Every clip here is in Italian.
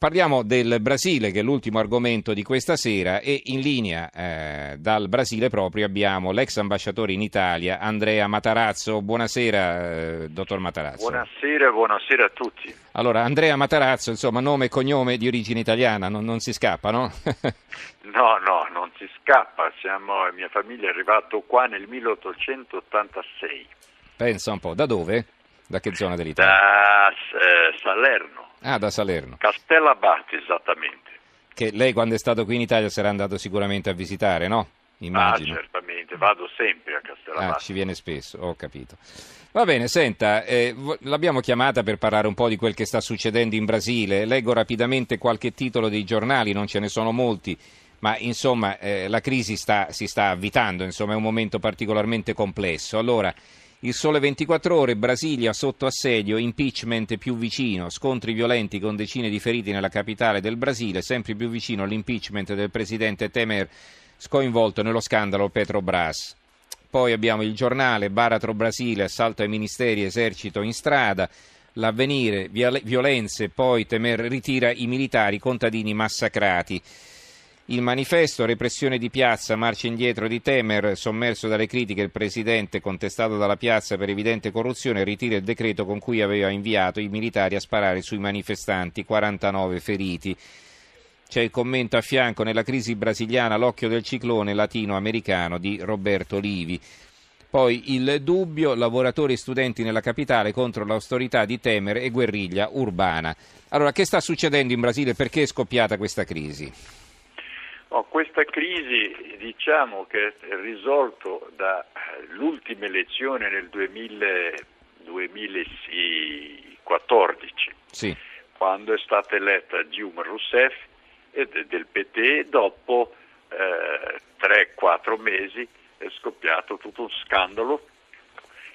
Parliamo del Brasile, che è l'ultimo argomento di questa sera, e in linea eh, dal Brasile proprio abbiamo l'ex ambasciatore in Italia, Andrea Matarazzo. Buonasera, eh, dottor Matarazzo. Buonasera, buonasera a tutti. Allora, Andrea Matarazzo, insomma, nome e cognome di origine italiana, non, non si scappa, no? no, no, non si scappa. Siamo, mia famiglia è arrivata qua nel 1886. Pensa un po', da dove? Da che zona dell'Italia? Da eh, Salerno. Ah, da Salerno. Castellabate, esattamente. Che lei quando è stato qui in Italia sarà andato sicuramente a visitare, no? Immagino. Ah, certamente, vado sempre a Castellabate. Ah, ci viene spesso, ho capito. Va bene, senta, eh, l'abbiamo chiamata per parlare un po' di quel che sta succedendo in Brasile. Leggo rapidamente qualche titolo dei giornali, non ce ne sono molti, ma insomma eh, la crisi sta, si sta avvitando, insomma è un momento particolarmente complesso. Allora, il sole 24 ore, Brasilia sotto assedio, impeachment più vicino, scontri violenti con decine di feriti nella capitale del Brasile, sempre più vicino l'impeachment del presidente Temer scoinvolto nello scandalo Petrobras. Poi abbiamo il giornale, Baratro Brasile, assalto ai ministeri, esercito in strada, l'avvenire, violenze, poi Temer ritira i militari, contadini massacrati. Il manifesto, repressione di piazza, marcia indietro di Temer, sommerso dalle critiche il presidente contestato dalla piazza per evidente corruzione, ritira il decreto con cui aveva inviato i militari a sparare sui manifestanti, 49 feriti. C'è il commento a fianco nella crisi brasiliana l'occhio del ciclone latinoamericano di Roberto Livi. Poi il dubbio, lavoratori e studenti nella capitale contro l'austerità di Temer e guerriglia urbana. Allora, che sta succedendo in Brasile? Perché è scoppiata questa crisi? Oh, questa crisi diciamo che è risolto dall'ultima elezione nel 2000, 2014, sì. quando è stata eletta Dilma Rousseff del PT dopo eh, 3-4 mesi è scoppiato tutto un scandalo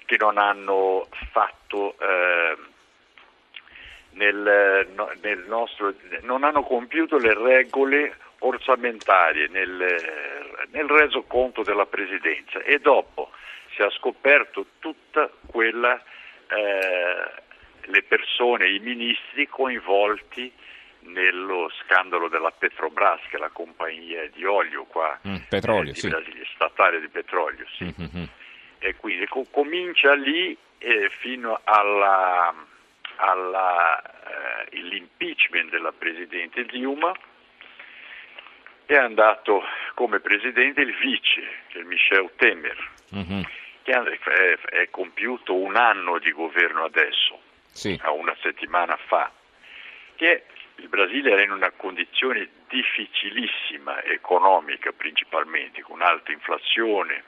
che non hanno fatto eh, nel, nel nostro, non hanno compiuto le regole orçamentarie nel, nel resoconto della Presidenza e dopo si è scoperto tutta quella, eh, le persone, i ministri coinvolti nello scandalo della Petrobras, che è la compagnia di olio qua, mm, petrolio, eh, di sì. Brasile, statale di petrolio. Sì. Mm-hmm. E quindi co- comincia lì eh, fino alla, alla, eh, della Presidente Dilma è andato come presidente il vice, che è Michel Temer, mm-hmm. che è, è, compiuto un anno di governo adesso, sì. a una settimana fa, che il Brasile era in una condizione difficilissima economica principalmente, con alta inflazione,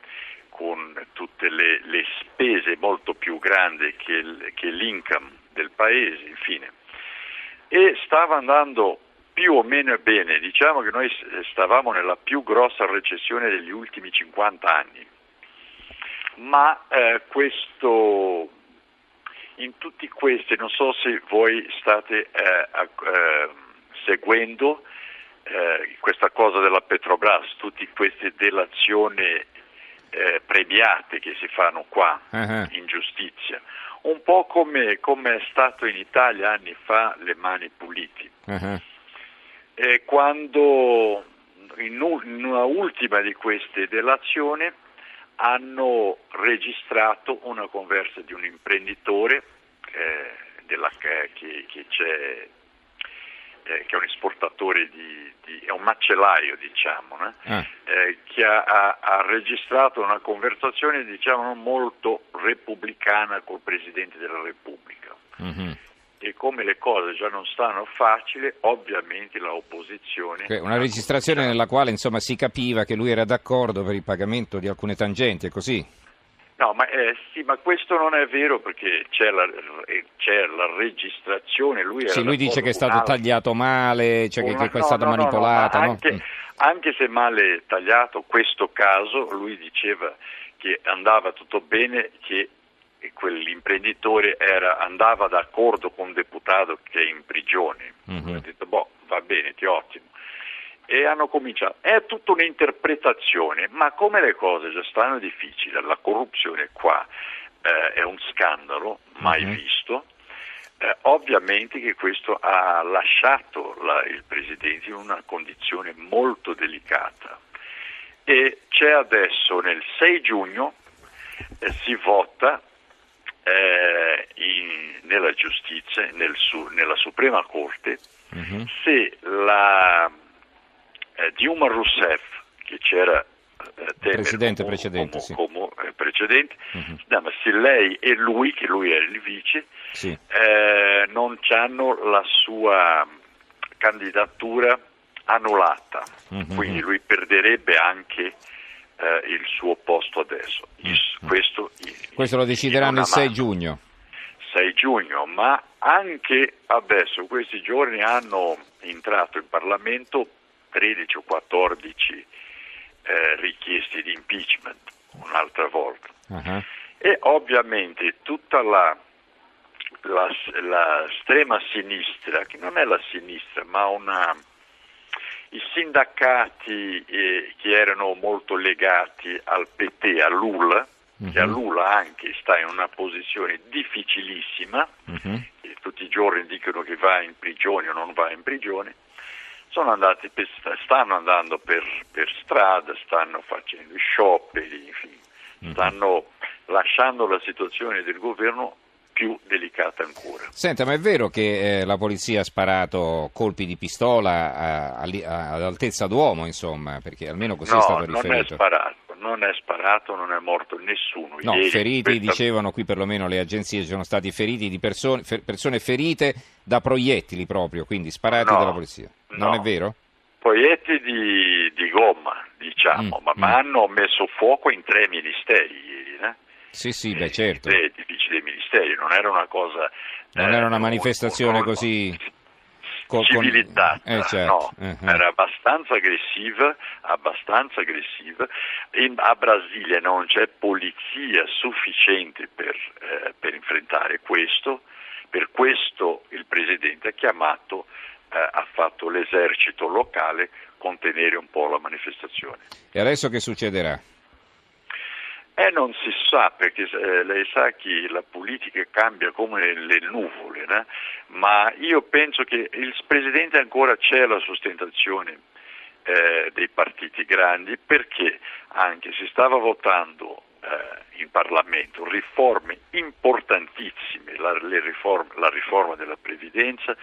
con tutte le, le spese molto più grandi che, che l'income del paese, infine. E stava andando più o meno bene, diciamo che noi stavamo nella più grossa recessione degli ultimi 50 anni, ma eh, questo, in tutti questi, non so se voi state eh, eh, seguendo questa cosa della Petrobras, tutte queste delazioni eh, premiate che si fanno qua uh-huh. in giustizia, un po' come, come, è stato in Italia anni fa le mani puliti. Uh-huh eh, quando in, una ultima di queste delazioni hanno registrato una conversa di un imprenditore eh, della, che, che, c'è, eh, che, è un esportatore di, di, è un macellaio diciamo, né? ah. Eh, che ha, ha, ha, registrato una conversazione diciamo molto repubblicana col Presidente della Repubblica. Mm-hmm e come le cose già non stanno facili, ovviamente l'opposizione... Una registrazione nella quale insomma, si capiva che lui era d'accordo per il pagamento di alcune tangenti, è così? No, ma, eh, sì, ma questo non è vero perché c'è la, c'è la registrazione. Lui, sì, lui dice che è stato altro. tagliato male, cioè Una, che, che no, è stato no, manipolato. No? anche, Mm. anche se male tagliato, questo caso, lui diceva che andava tutto bene, che quell'imprenditore era, andava d'accordo con un deputato che è in prigione. Mm-hmm. Ha detto, boh, va bene, ti ottimo. E hanno cominciato. È tutta un'interpretazione, ma come le cose già stanno difficili, la corruzione qua eh, è un scandalo mai mm-hmm. visto. Eh, ovviamente che questo ha lasciato la, il Presidente in una condizione molto delicata e c'è adesso nel 6 giugno eh, si vota eh, in, nella giustizia, nel su, nella Suprema Corte, uh-huh. se la eh, Dilma Rousseff, che c'era eh, presidente come, precedente, come, come, come precedente uh-huh. no, ma se lei e lui, che lui era il vice, sì. eh, non hanno la sua candidatura annullata, uh-huh. quindi lui perderebbe anche eh, il suo posto adesso. Uh-huh. Questo, Questo, lo decideranno il 6 giugno. 6 giugno, ma anche adesso, questi giorni hanno entrato in Parlamento 13 o 14 eh, richieste di impeachment, un'altra volta. Uh-huh. E ovviamente tutta la, la, la estrema sinistra, che non è la sinistra, ma una, i sindacati eh, che erano molto legati al PT, a Lula, uh-huh. che a Lula anche sta in una posizione difficilissima, uh-huh. tutti i giorni dicono che va in prigione o non va in prigione, andati per, stanno andando per, per, strada, stanno facendo scioperi, infine, mm-hmm. stanno lasciando la situazione del governo più delicata ancora. Senta, ma è vero che eh, la polizia ha sparato colpi di pistola a, a, a, ad altezza d'uomo, insomma, perché almeno così no, è stato riferito? non è sparato, non è sparato, non è morto nessuno. No, Ieri, feriti, questa... dicevano qui perlomeno le agenzie, sono stati feriti di persone, fer, persone ferite da proiettili proprio, quindi sparati no, dalla polizia. Non no. è vero? Proiettili di, di gomma, diciamo, mm, ma, mm. ma, hanno messo fuoco in tre ministeri? Sì, sì, beh, certo. Dei dei ministeri, non era una cosa... Non eh, era una manifestazione con, così... Con, civilizzata, eh, certo. no, uh-huh. era abbastanza aggressiva, abbastanza aggressiva. In, a Brasilia non c'è polizia sufficiente per, eh, per enfrentare questo, per questo il Presidente ha chiamato eh, ha fatto l'esercito locale contenere un po' la manifestazione. E adesso che succederà? Eh, non si sa, perché eh, lei sa che la politica cambia come le nuvole, né? ma io penso che il Presidente ancora c'è la sostentazione eh, dei partiti grandi perché anche si stava votando eh, in Parlamento riforme importantissime, la, riforme, la riforma della previdenza,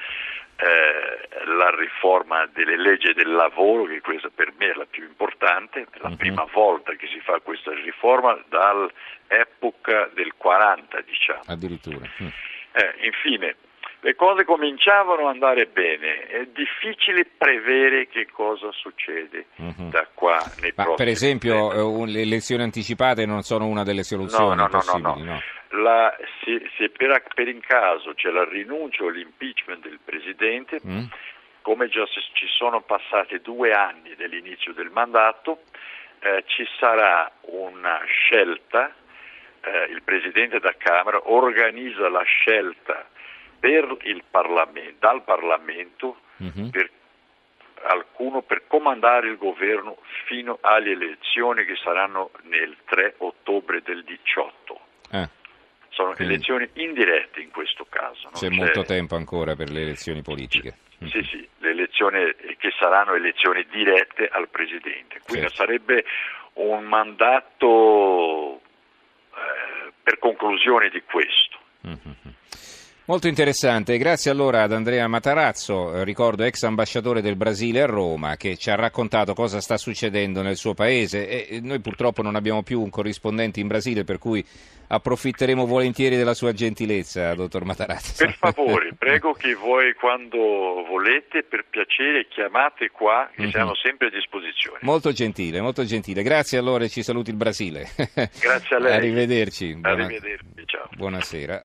eh, la riforma delle leggi del lavoro, che questa per me è la più importante, è la uh-huh. prima volta che si fa questa riforma dall'epoca del 40, diciamo. Addirittura. Mm. Eh, infine, le cose cominciavano ad andare bene, è difficile prevedere che cosa succede uh-huh. da qua nei Ma prossimi Per esempio uh, le elezioni anticipate non sono una delle soluzioni no, no, possibili? No, no, no. La, se, se per, per, in caso c'è la rinuncia o l'impeachment del Presidente, mm. come già ci sono passati due anni dall'inizio del mandato, eh, ci sarà una scelta, eh, il Presidente da Camera organizza la scelta Parlamento, dal Parlamento uh-huh. per alcuno per comandare il governo fino alle elezioni che saranno nel 3 ottobre del 18. Eh. Sono Quindi. elezioni indirette in questo caso. C'è, c'è, molto tempo ancora per le elezioni politiche. C- sì, sì, le elezioni che saranno elezioni dirette al Presidente. Quindi certo. sarebbe un mandato eh, per conclusione di questo. Molto interessante, grazie allora ad Andrea Matarazzo, eh, ricordo ex ambasciatore del Brasile a Roma, che ci ha raccontato cosa sta succedendo nel suo paese e noi purtroppo non abbiamo più un corrispondente in Brasile per cui approfitteremo volentieri della sua gentilezza, dottor Matarazzo. Per favore, prego che voi quando volete, per piacere, chiamate qua, che mm-hmm. siamo sempre a disposizione. Molto gentile, molto gentile. Grazie allora e ci saluti il Brasile. Grazie a lei. Arrivederci. Arrivederci, ciao. Buonasera.